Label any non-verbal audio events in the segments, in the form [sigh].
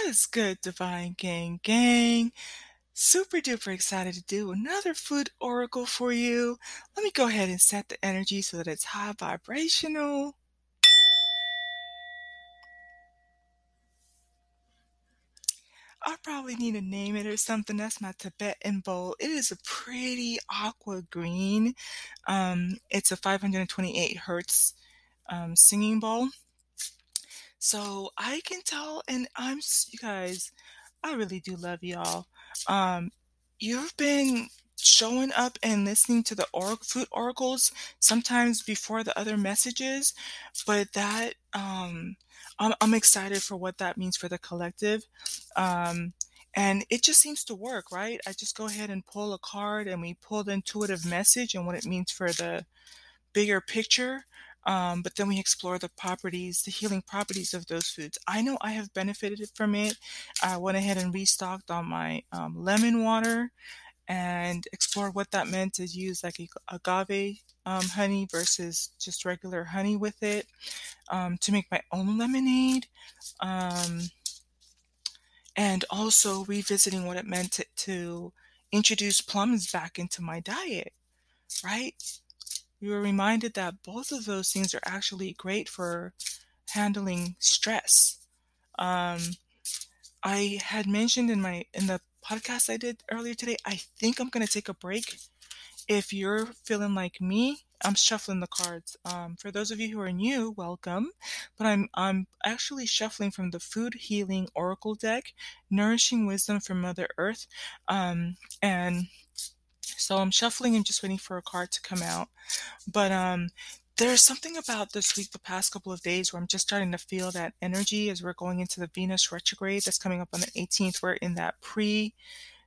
What is good, Divine Gang Gang? Super duper excited to do another food oracle for you. Let me go ahead and set the energy so that it's high vibrational. I probably need to name it or something. That's my Tibetan bowl. It is a pretty aqua green. Um, it's a 528 hertz um, singing bowl. So I can tell, and I'm, you guys, I really do love y'all. Um, you've been showing up and listening to the oracle, food oracles sometimes before the other messages, but that, um, I'm, I'm excited for what that means for the collective. Um, and it just seems to work, right? I just go ahead and pull a card and we pull the intuitive message and what it means for the bigger picture. Um, but then we explore the properties, the healing properties of those foods. I know I have benefited from it. I went ahead and restocked on my um, lemon water and explored what that meant to use like agave um, honey versus just regular honey with it um, to make my own lemonade. Um, and also revisiting what it meant to, to introduce plums back into my diet, right? We were reminded that both of those things are actually great for handling stress. Um, I had mentioned in my in the podcast I did earlier today, I think I'm gonna take a break. If you're feeling like me, I'm shuffling the cards. Um, for those of you who are new, welcome. But I'm I'm actually shuffling from the Food Healing Oracle deck, Nourishing Wisdom from Mother Earth, um, and so I'm shuffling and just waiting for a card to come out. But um, there's something about this week, the past couple of days, where I'm just starting to feel that energy as we're going into the Venus retrograde that's coming up on the 18th. We're in that pre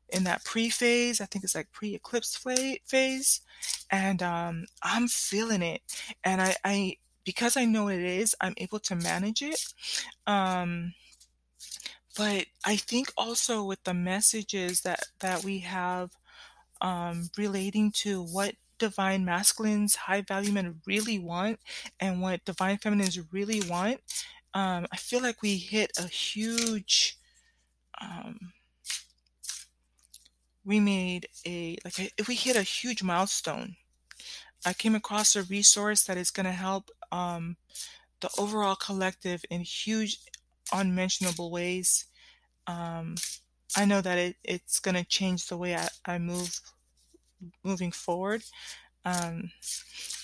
in that pre phase. I think it's like pre eclipse phase, and um, I'm feeling it. And I, I because I know what it is, I'm able to manage it. Um, but I think also with the messages that that we have um, relating to what divine masculines, high value men really want and what divine feminines really want, um, I feel like we hit a huge. Um, we made a like a, we hit a huge milestone. I came across a resource that is going to help um, the overall collective in huge, unmentionable ways. Um, I know that it, it's going to change the way I, I move moving forward. Um,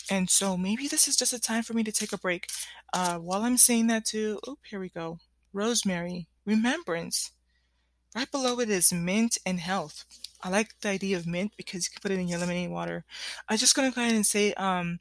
and so maybe this is just a time for me to take a break. Uh, while I'm saying that too, oh, here we go. Rosemary, remembrance. Right below it is mint and health. I like the idea of mint because you can put it in your lemonade water. I'm just gonna go ahead and say, um,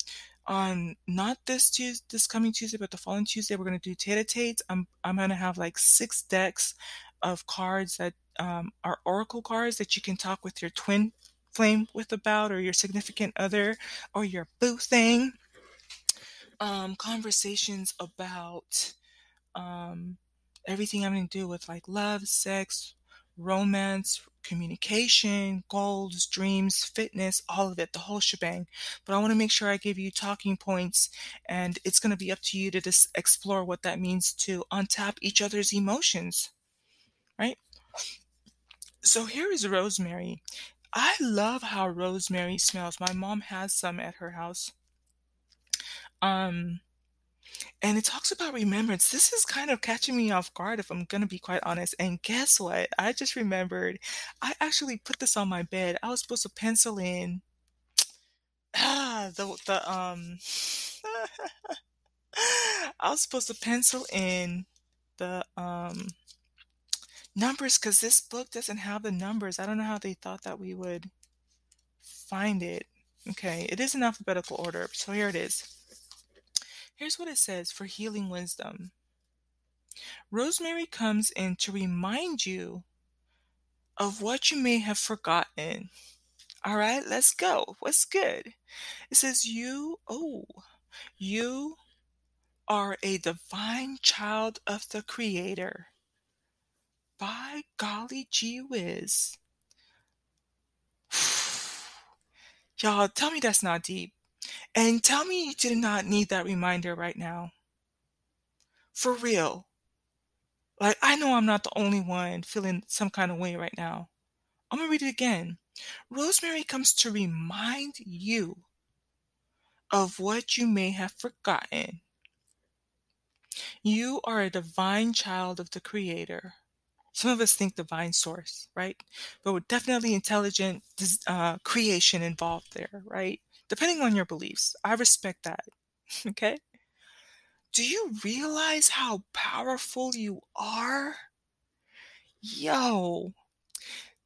on not this Tuesday, this coming Tuesday, but the following Tuesday, we're gonna do tete I'm I'm gonna have like six decks of cards that um, are oracle cards that you can talk with your twin flame with about or your significant other or your boo thing. Um, conversations about um, everything having to do with like love, sex, romance, communication, goals, dreams, fitness, all of it, the whole shebang. But I want to make sure I give you talking points, and it's going to be up to you to just explore what that means to untap each other's emotions, right? So here is Rosemary. I love how rosemary smells. My mom has some at her house. Um, and it talks about remembrance. This is kind of catching me off guard, if I'm going to be quite honest. And guess what? I just remembered I actually put this on my bed. I was supposed to pencil in ah, [sighs] the, the, um, [laughs] I was supposed to pencil in the, um, numbers because this book doesn't have the numbers. I don't know how they thought that we would find it. Okay, it is in alphabetical order. So here it is. Here's what it says for healing wisdom Rosemary comes in to remind you of what you may have forgotten. All right, let's go. What's good? It says, You, oh, you are a divine child of the Creator. By golly gee whiz. [sighs] Y'all, tell me that's not deep. And tell me you did not need that reminder right now. For real. Like, I know I'm not the only one feeling some kind of way right now. I'm gonna read it again. Rosemary comes to remind you of what you may have forgotten. You are a divine child of the Creator. Some of us think divine source, right? But definitely intelligent uh, creation involved there, right? Depending on your beliefs. I respect that. [laughs] okay? Do you realize how powerful you are? Yo,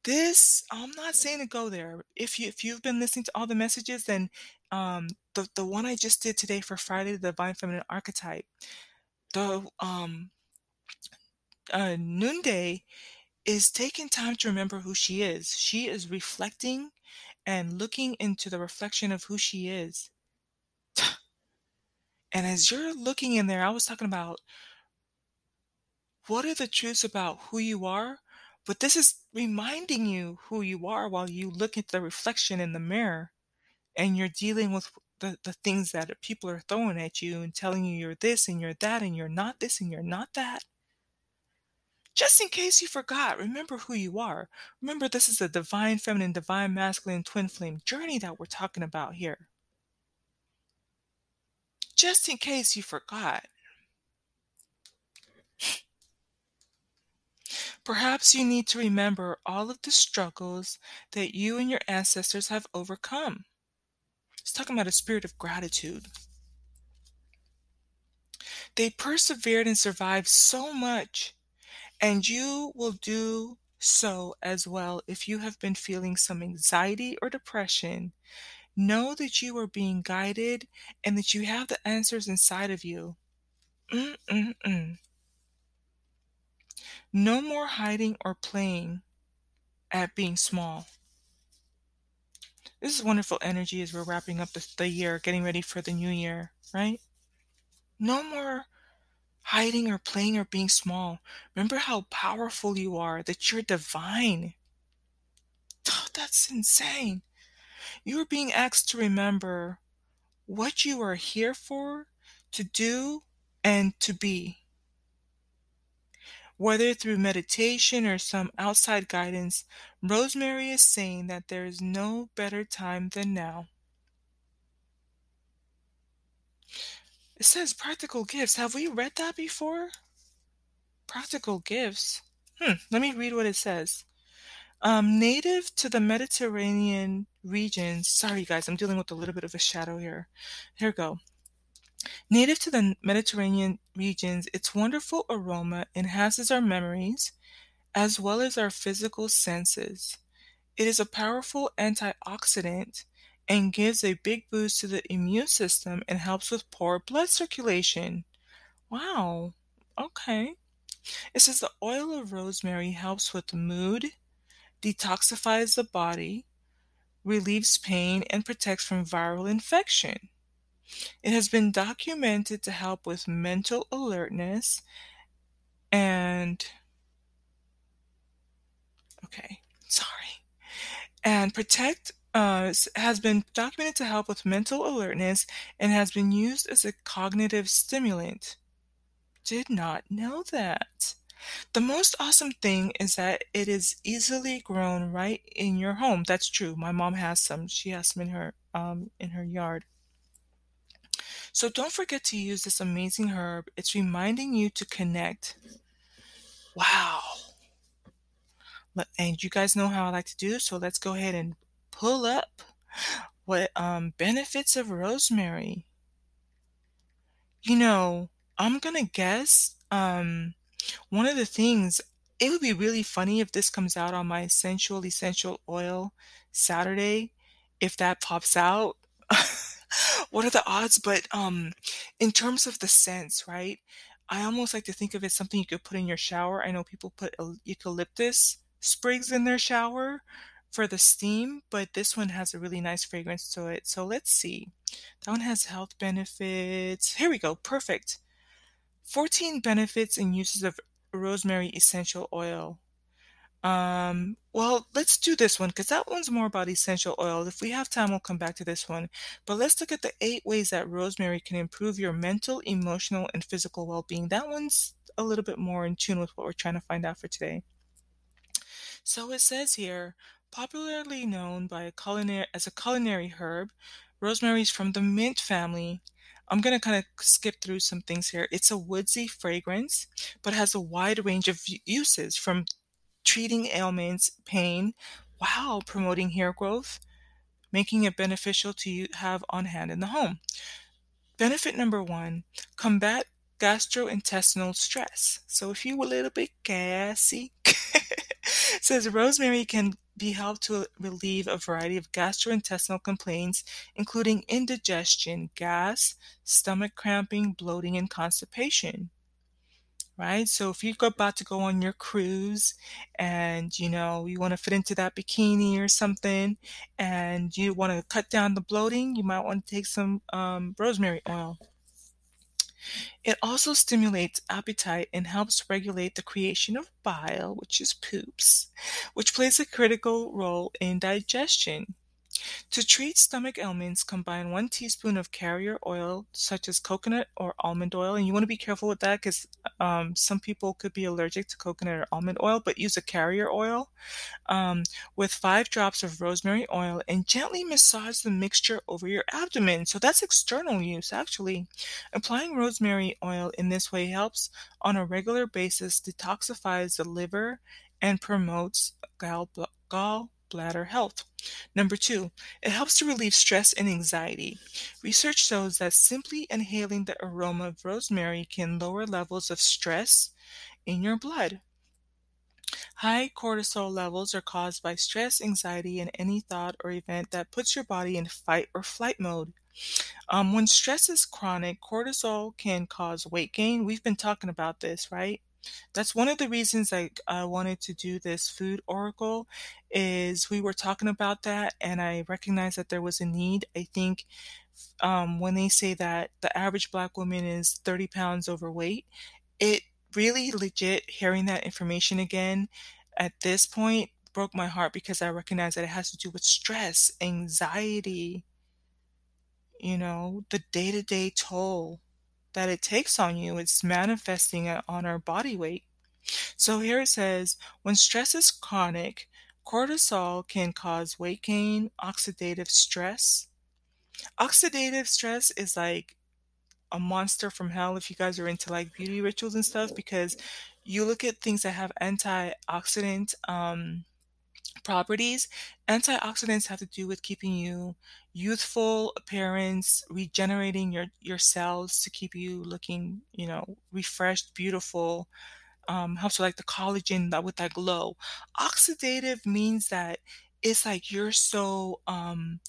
this I'm not saying to go there. If you if you've been listening to all the messages, then um, the the one I just did today for Friday, the Divine Feminine Archetype, the um, uh, Noonday is taking time to remember who she is. She is reflecting and looking into the reflection of who she is. [sighs] And as you're looking in there, I was talking about what are the truths about who you are, but this is reminding you who you are while you look at the reflection in the mirror and you're dealing with the, the things that people are throwing at you and telling you you're this and you're that and you're not this and you're not that. Just in case you forgot, remember who you are. Remember, this is a divine feminine, divine masculine twin flame journey that we're talking about here. Just in case you forgot. Perhaps you need to remember all of the struggles that you and your ancestors have overcome. It's talking about a spirit of gratitude. They persevered and survived so much, and you will do so as well if you have been feeling some anxiety or depression. Know that you are being guided and that you have the answers inside of you. Mm-mm-mm. No more hiding or playing at being small. This is wonderful energy as we're wrapping up the, the year, getting ready for the new year, right? No more hiding or playing or being small. Remember how powerful you are, that you're divine. Oh, that's insane. You are being asked to remember what you are here for, to do, and to be. Whether through meditation or some outside guidance, Rosemary is saying that there is no better time than now. It says practical gifts. Have we read that before? Practical gifts. Hmm, let me read what it says. Um, native to the Mediterranean regions. Sorry, guys, I'm dealing with a little bit of a shadow here. Here we go. Native to the Mediterranean regions, its wonderful aroma enhances our memories as well as our physical senses. It is a powerful antioxidant and gives a big boost to the immune system and helps with poor blood circulation. Wow. Okay. It says the oil of rosemary helps with mood, detoxifies the body, relieves pain, and protects from viral infection. It has been documented to help with mental alertness and okay, sorry. And protect uh, has been documented to help with mental alertness and has been used as a cognitive stimulant. Did not know that. The most awesome thing is that it is easily grown right in your home. That's true. My mom has some. She has some in her um, in her yard. So don't forget to use this amazing herb. It's reminding you to connect. Wow. And you guys know how I like to do, so let's go ahead and pull up what um, benefits of rosemary. You know, I'm gonna guess um, one of the things it would be really funny if this comes out on my sensual essential oil Saturday, if that pops out. [laughs] what are the odds? But um, in terms of the scents, right? I almost like to think of it as something you could put in your shower. I know people put eucalyptus sprigs in their shower for the steam, but this one has a really nice fragrance to it. So let's see. That one has health benefits. Here we go. Perfect. 14 benefits and uses of rosemary essential oil. Um, well, let's do this one because that one's more about essential oil. If we have time, we'll come back to this one. But let's look at the eight ways that rosemary can improve your mental, emotional, and physical well being. That one's a little bit more in tune with what we're trying to find out for today. So it says here, popularly known by a culinary as a culinary herb, rosemary is from the mint family. I'm going to kind of skip through some things here. It's a woodsy fragrance, but has a wide range of uses from treating ailments, pain, while promoting hair growth, making it beneficial to have on hand in the home. Benefit number one combat gastrointestinal stress. So if you're a little bit gassy, [laughs] says rosemary can be helped to relieve a variety of gastrointestinal complaints, including indigestion, gas, stomach cramping, bloating, and constipation right? So if you're about to go on your cruise and you know you want to fit into that bikini or something and you want to cut down the bloating, you might want to take some um, rosemary oil. It also stimulates appetite and helps regulate the creation of bile, which is poops, which plays a critical role in digestion. To treat stomach ailments, combine one teaspoon of carrier oil, such as coconut or almond oil. And you want to be careful with that because um, some people could be allergic to coconut or almond oil, but use a carrier oil um, with five drops of rosemary oil and gently massage the mixture over your abdomen. So that's external use, actually. Applying rosemary oil in this way helps on a regular basis detoxifies the liver and promotes gall, gall bladder health. Number two, it helps to relieve stress and anxiety. Research shows that simply inhaling the aroma of rosemary can lower levels of stress in your blood. High cortisol levels are caused by stress, anxiety, and any thought or event that puts your body in fight or flight mode. Um, when stress is chronic, cortisol can cause weight gain. We've been talking about this, right? That's one of the reasons I, I wanted to do this food oracle is we were talking about that and I recognized that there was a need. I think um, when they say that the average black woman is 30 pounds overweight, it really legit hearing that information again at this point broke my heart because I recognize that it has to do with stress, anxiety, you know, the day to day toll that it takes on you. It's manifesting on our body weight. So here it says when stress is chronic, cortisol can cause weight gain, oxidative stress. Oxidative stress is like a monster from hell if you guys are into like beauty rituals and stuff because you look at things that have antioxidant um, properties. Antioxidants have to do with keeping you youthful appearance, regenerating your your cells to keep you looking, you know, refreshed, beautiful. Um, helps with like the collagen that with that glow. Oxidative means that it's like you're so um,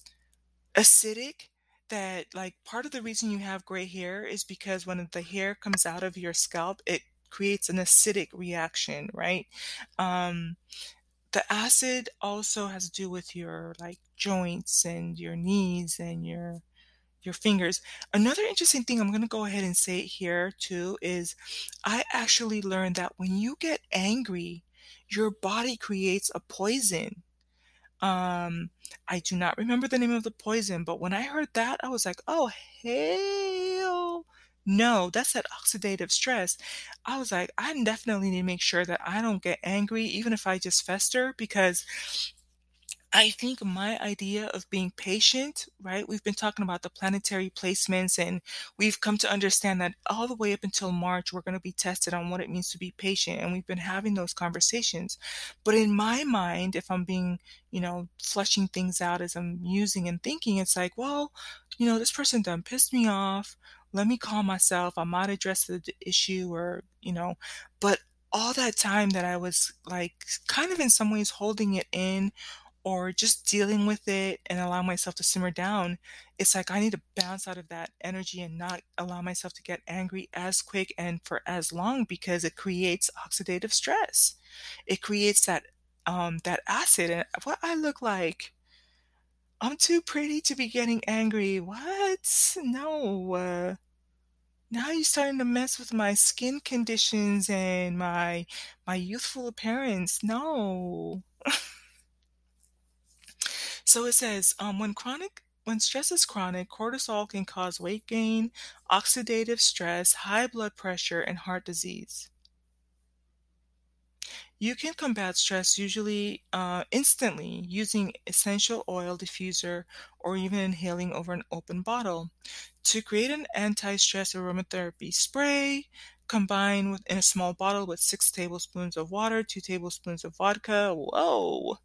acidic that like part of the reason you have gray hair is because when the hair comes out of your scalp, it creates an acidic reaction, right? Um, the acid also has to do with your like joints and your knees and your your fingers. Another interesting thing I'm going to go ahead and say here too is I actually learned that when you get angry, your body creates a poison. Um, I do not remember the name of the poison, but when I heard that, I was like, oh, hell no, that's that oxidative stress. I was like, I definitely need to make sure that I don't get angry, even if I just fester, because I think my idea of being patient, right? We've been talking about the planetary placements, and we've come to understand that all the way up until March, we're going to be tested on what it means to be patient. And we've been having those conversations. But in my mind, if I'm being, you know, fleshing things out as I'm using and thinking, it's like, well, you know, this person done pissed me off. Let me calm myself. I might address the issue or, you know, but all that time that I was like kind of in some ways holding it in or just dealing with it and allow myself to simmer down, it's like I need to bounce out of that energy and not allow myself to get angry as quick and for as long because it creates oxidative stress. It creates that um, that acid. And what I look like, I'm too pretty to be getting angry. What? No. Uh, now you're starting to mess with my skin conditions and my my youthful appearance. No. [laughs] So it says, um, when chronic when stress is chronic, cortisol can cause weight gain, oxidative stress, high blood pressure, and heart disease. You can combat stress usually uh, instantly using essential oil diffuser or even inhaling over an open bottle. To create an anti-stress aromatherapy spray, combine with, in a small bottle with six tablespoons of water, two tablespoons of vodka, whoa,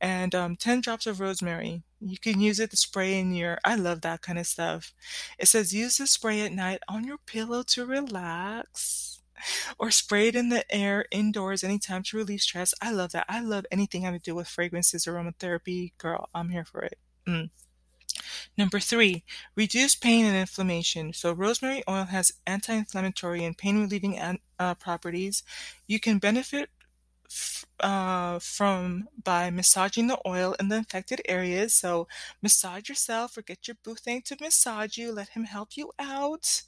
and um, 10 drops of rosemary. You can use it to spray in your, I love that kind of stuff. It says use the spray at night on your pillow to relax or spray it in the air indoors anytime to relieve stress. I love that. I love anything having to do with fragrances, aromatherapy. Girl, I'm here for it. Mm. Number three, reduce pain and inflammation. So, rosemary oil has anti inflammatory and pain relieving uh, properties. You can benefit f- uh, from by massaging the oil in the infected areas. So, massage yourself or get your boo thing to massage you. Let him help you out.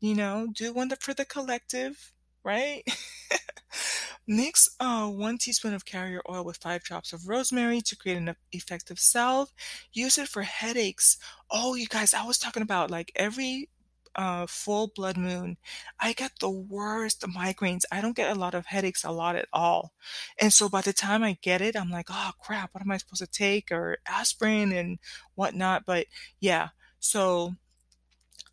You know, do one for the collective, right? [laughs] Mix uh, one teaspoon of carrier oil with five drops of rosemary to create an effective salve. Use it for headaches. Oh, you guys, I was talking about like every uh, full blood moon, I get the worst migraines. I don't get a lot of headaches, a lot at all. And so by the time I get it, I'm like, oh crap, what am I supposed to take? Or aspirin and whatnot. But yeah, so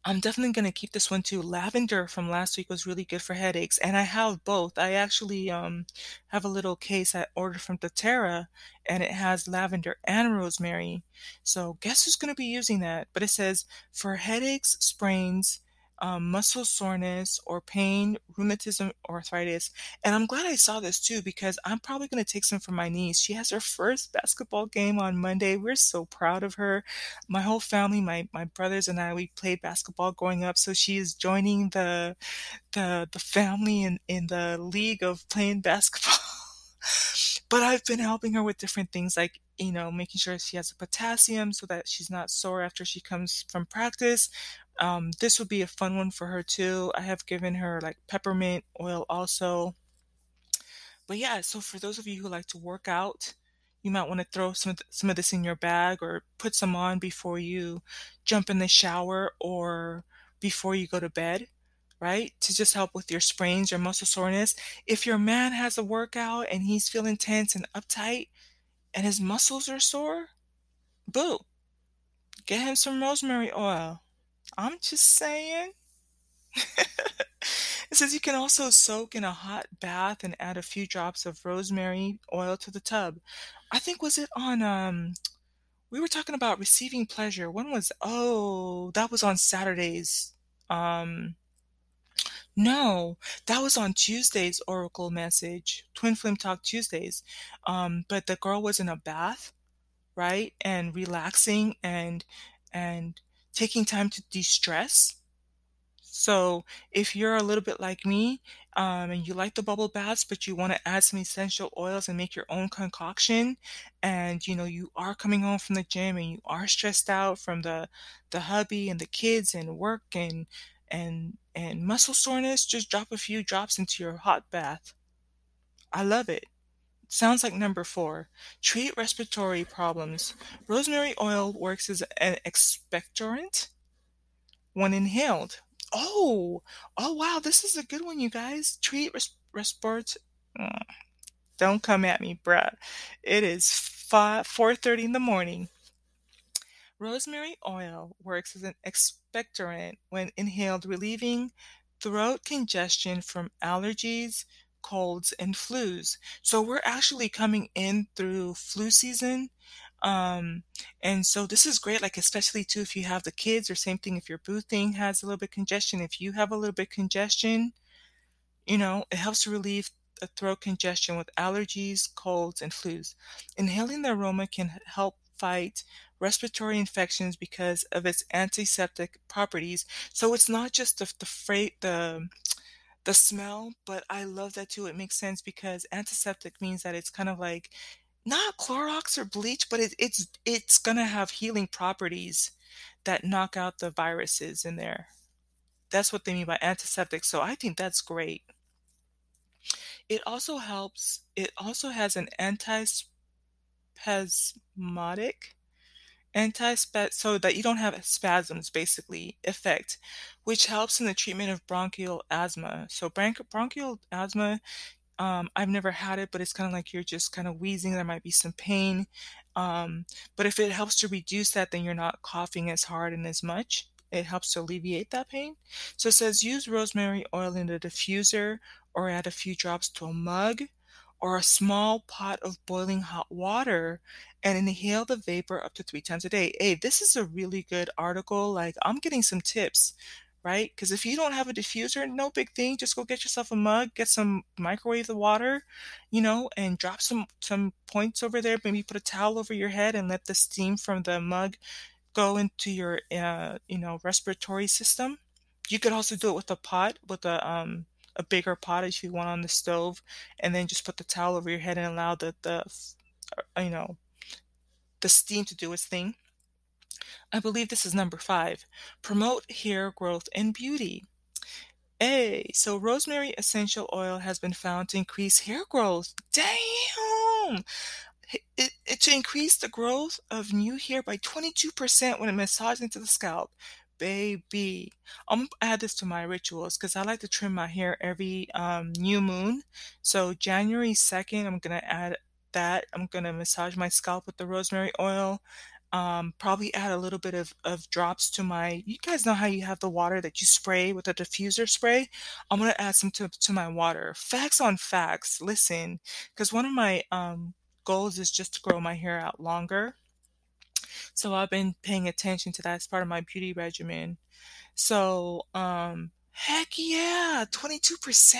I'm definitely going to keep this one too. Lavender from last week was really good for headaches, and I have both. I actually um, have a little case I ordered from doTERRA, and it has lavender and rosemary. So guess who's going to be using that? But it says for headaches, sprains, um, muscle soreness or pain, rheumatism, arthritis. And I'm glad I saw this too because I'm probably going to take some for my niece. She has her first basketball game on Monday. We're so proud of her. My whole family, my my brothers and I, we played basketball growing up. So she is joining the the the family in in the league of playing [laughs] basketball. But I've been helping her with different things like you know making sure she has a potassium so that she's not sore after she comes from practice um, this would be a fun one for her too. I have given her like peppermint oil also. But yeah, so for those of you who like to work out, you might want to throw some of, th- some of this in your bag or put some on before you jump in the shower or before you go to bed, right? To just help with your sprains, your muscle soreness. If your man has a workout and he's feeling tense and uptight and his muscles are sore, boo, get him some rosemary oil I'm just saying. [laughs] it says you can also soak in a hot bath and add a few drops of rosemary oil to the tub. I think was it on um we were talking about receiving pleasure. When was oh, that was on Saturdays. Um no, that was on Tuesday's Oracle message, Twin Flame Talk Tuesdays. Um, but the girl was in a bath, right? And relaxing and and taking time to de-stress. So if you're a little bit like me, um, and you like the bubble baths, but you want to add some essential oils and make your own concoction, and you know you are coming home from the gym and you are stressed out from the the hubby and the kids and work and and and muscle soreness, just drop a few drops into your hot bath. I love it. Sounds like number four. Treat respiratory problems. Rosemary oil works as an expectorant when inhaled. Oh, oh wow, this is a good one, you guys. Treat res- respiratory. Mm, don't come at me, bruh. It is 5, 4.30 in the morning. Rosemary oil works as an expectorant when inhaled, relieving throat congestion from allergies, colds and flus. So we're actually coming in through flu season. Um, and so this is great, like especially too if you have the kids, or same thing if your boo thing has a little bit congestion. If you have a little bit congestion, you know, it helps to relieve the throat congestion with allergies, colds, and flus. Inhaling the aroma can help fight respiratory infections because of its antiseptic properties. So it's not just the the freight the the smell, but I love that too. It makes sense because antiseptic means that it's kind of like not Clorox or bleach, but it, it's it's gonna have healing properties that knock out the viruses in there. That's what they mean by antiseptic. So I think that's great. It also helps. It also has an antispasmodic anti so that you don't have spasms basically effect which helps in the treatment of bronchial asthma so bronchial asthma Um, I've never had it, but it's kinda like you're just kinda wheezing, there might be some pain. Um, but if it helps to reduce that, then you're not coughing as hard and as much. It helps to alleviate that pain. So it says use rosemary oil in a diffuser or add a few drops to a mug or a small pot of boiling hot water and inhale the vapor up to 3 times a day. Hey, this is a really good article. Like, I'm getting some tips, right? Because if you don't have a diffuser, no big thing. Just go get yourself a mug, get some microwave the water, you know, and drop some some points over there. Maybe put a towel over your head and let the steam from the mug go into your, uh, you know, respiratory system. You could also do it with a pot, with a um a bigger pot if you want on the stove, and then just put the towel over your head and allow the the uh, you know the steam to do its thing. I believe this is number five. Promote hair growth and beauty. A. So rosemary essential oil has been found to increase hair growth. Damn! It, it, to increase the growth of new hair by 22% when it massages into the scalp. Baby, I'm gonna add this to my rituals because I like to trim my hair every um, new moon. So January 2nd, I'm gonna add that. I'm gonna massage my scalp with the rosemary oil. Um, probably add a little bit of, of drops to my, you guys know how you have the water that you spray with a diffuser spray? I'm gonna add some to, to my water. Facts on facts, listen, because one of my um, goals is just to grow my hair out longer. So I've been paying attention to that as part of my beauty regimen. So, um, heck yeah, 22%?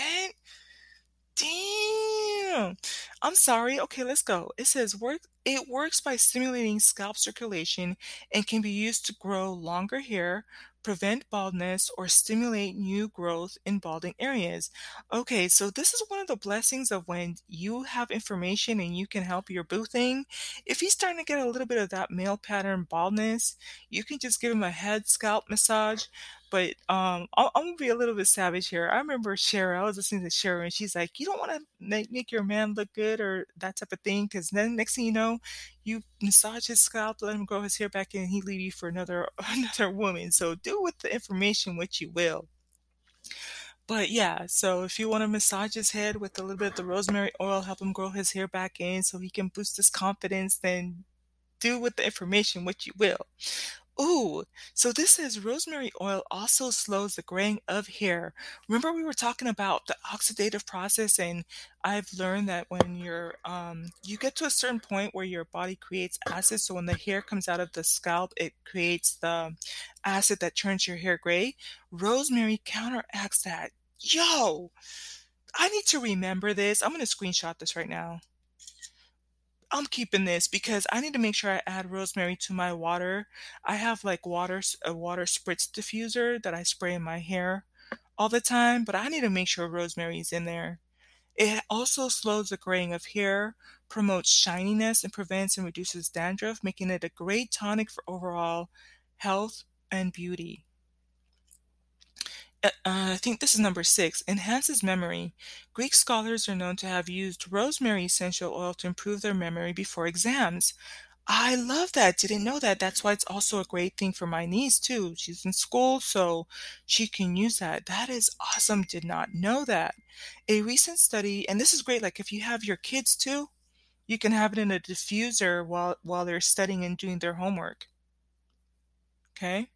Damn. I'm sorry. Okay, let's go. It says work it works by stimulating scalp circulation and can be used to grow longer hair, prevent baldness, or stimulate new growth in balding areas. Okay, so this is one of the blessings of when you have information and you can help your boo thing. If he's starting to get a little bit of that male pattern baldness, you can just give him a head scalp massage. But um, I'm, I'm gonna be a little bit savage here. I remember Cheryl. I was listening to Cheryl, and she's like, "You don't want to make, make your man look good or that type of thing, because then next thing you know, you massage his scalp, let him grow his hair back, and he leave you for another [laughs] another woman. So do with the information what you will." But yeah, so if you want to massage his head with a little bit of the rosemary oil, help him grow his hair back in so he can boost his confidence, then do with the information what you will. Ooh, so this says rosemary oil also slows the graying of hair. Remember we were talking about the oxidative process and I've learned that when you're um you get to a certain point where your body creates acid, so when the hair comes out of the scalp, it creates the acid that turns your hair gray. Rosemary counteracts that. Yo, I need to remember this. I'm going to screenshot this right now. I'm keeping this because I need to make sure I add rosemary to my water. I have like water, a water spritz diffuser that I spray in my hair all the time, but I need to make sure rosemary is in there. It also slows the graying of hair, promotes shininess, and prevents and reduces dandruff, making it a great tonic for overall health and beauty. Uh, I think this is number six, enhances memory. Greek scholars are known to have used rosemary essential oil to improve their memory before exams. I love that. Didn't know that. That's why it's also a great thing for my niece too. She's in school, so she can use that. That is awesome. Did not know that. A recent study, and this is great, like if you have your kids too, you can have it in a diffuser while while they're studying and doing their homework. Okay?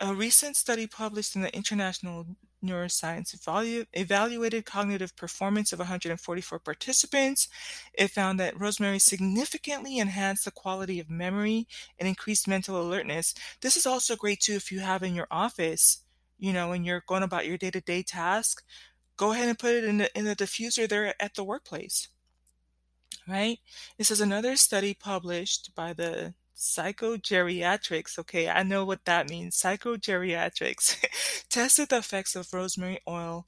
A recent study published in the International Neuroscience evalu- evaluated cognitive performance of 144 participants. It found that rosemary significantly enhanced the quality of memory and increased mental alertness. This is also great too if you have in your office, you know, when you're going about your day-to-day task, go ahead and put it in the in the diffuser there at the workplace. Right? This is another study published by the Psychogeriatrics, okay, I know what that means. Psychogeriatrics [laughs] tested the effects of rosemary oil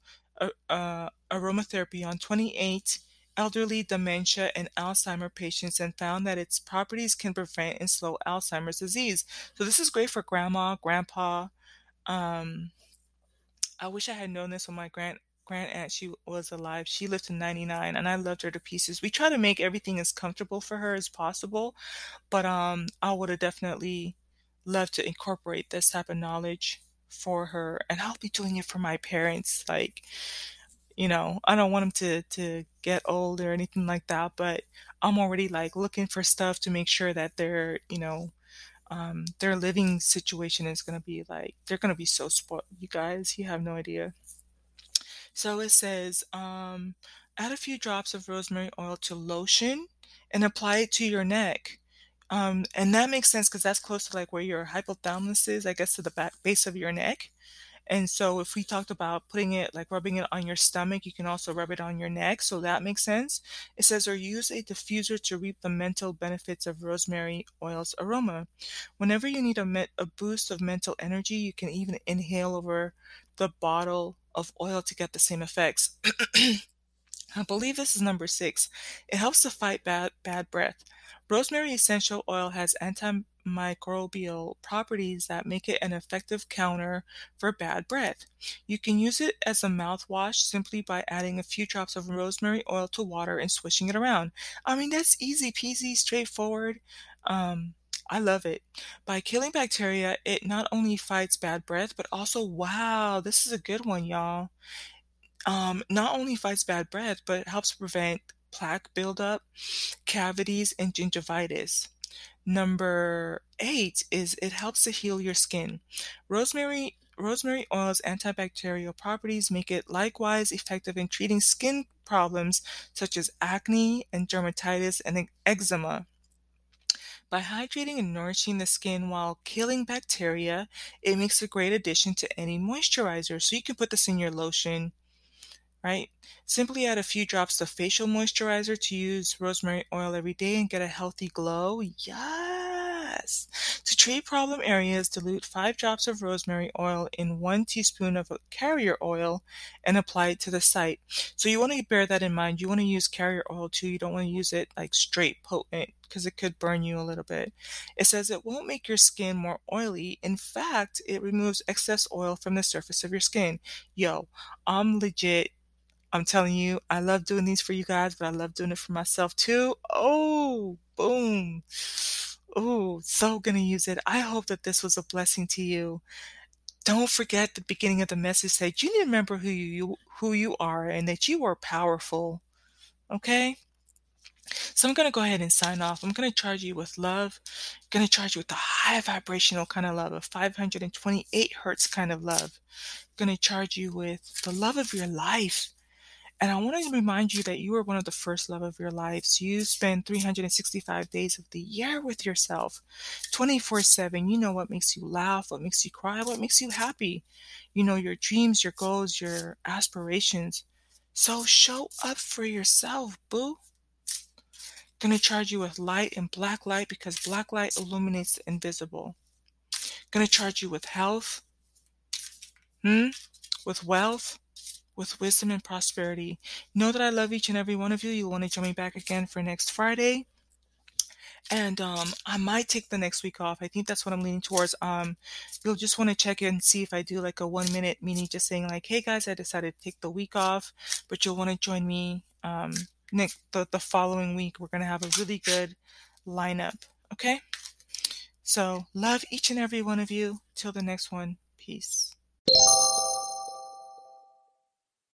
uh, aromatherapy on 28 elderly dementia and Alzheimer patients and found that its properties can prevent and slow Alzheimer's disease. So this is great for grandma, grandpa. Um, I wish I had known this when my grand grand aunt she was alive. She lived to 99 and I loved her to pieces. We try to make everything as comfortable for her as possible, but um I would have definitely loved to incorporate this type of knowledge for her and I'll be doing it for my parents like you know, I don't want them to to get old or anything like that, but I'm already like looking for stuff to make sure that they're, you know, um, their living situation is gonna be like they're gonna be so spoiled. You guys, you have no idea. So it says, um, add a few drops of rosemary oil to lotion and apply it to your neck. Um, and that makes sense because that's close to like where your hypothalamus is, I guess, to the back base of your neck. And so if we talked about putting it like rubbing it on your stomach, you can also rub it on your neck. So that makes sense. It says, or use a diffuser to reap the mental benefits of rosemary oil's aroma. Whenever you need a, a boost of mental energy, you can even inhale over the bottle of oil to get the same effects. [clears throat] I believe this is number six. It helps to fight bad, bad breath. Rosemary essential oil has antimicrobial properties that make it an effective counter for bad breath. You can use it as a mouthwash simply by adding a few drops of rosemary oil to water and swishing it around. I mean, that's easy peasy, straightforward. Um, I love it. By killing bacteria, it not only fights bad breath, but also, wow, this is a good one, y'all. Um, not only fights bad breath, but helps prevent plaque buildup, cavities, and gingivitis. Number eight is it helps to heal your skin. Rosemary rosemary oil's antibacterial properties make it likewise effective in treating skin problems such as acne and dermatitis and eczema. By hydrating and nourishing the skin while killing bacteria, it makes a great addition to any moisturizer. So you can put this in your lotion, right? Simply add a few drops of facial moisturizer to use rosemary oil every day and get a healthy glow. Yes. To treat problem areas, dilute five drops of rosemary oil in one teaspoon of carrier oil and apply it to the site. So you want to bear that in mind. You want to use carrier oil too. You don't want to use it like straight potent because it could burn you a little bit. It says it won't make your skin more oily. In fact, it removes excess oil from the surface of your skin. Yo, I'm legit I'm telling you, I love doing these for you guys, but I love doing it for myself too. Oh, boom. Oh, so gonna use it. I hope that this was a blessing to you. Don't forget the beginning of the message said you need to remember who you who you are and that you are powerful. Okay? So I'm gonna go ahead and sign off. I'm gonna charge you with love. I'm gonna charge you with the high vibrational kind of love, a 528 hertz kind of love. I'm gonna charge you with the love of your life and I want to remind you that you are one of the first love of your lives. You spend 365 days of the year with yourself, 24 7. You know what makes you laugh, what makes you cry, what makes you happy. You know your dreams, your goals, your aspirations. So show up for yourself, boo. Gonna charge you with light and black light because black light illuminates the invisible. Gonna charge you with health, hmm? with wealth, with wisdom and prosperity. Know that I love each and every one of you. You'll want to join me back again for next Friday. And um, I might take the next week off. I think that's what I'm leaning towards. Um, you'll just want to check in and see if I do like a one minute meeting, just saying like, "Hey guys, I decided to take the week off," but you'll want to join me um, next the, the following week. We're gonna have a really good lineup. Okay. So love each and every one of you. Till the next one. Peace.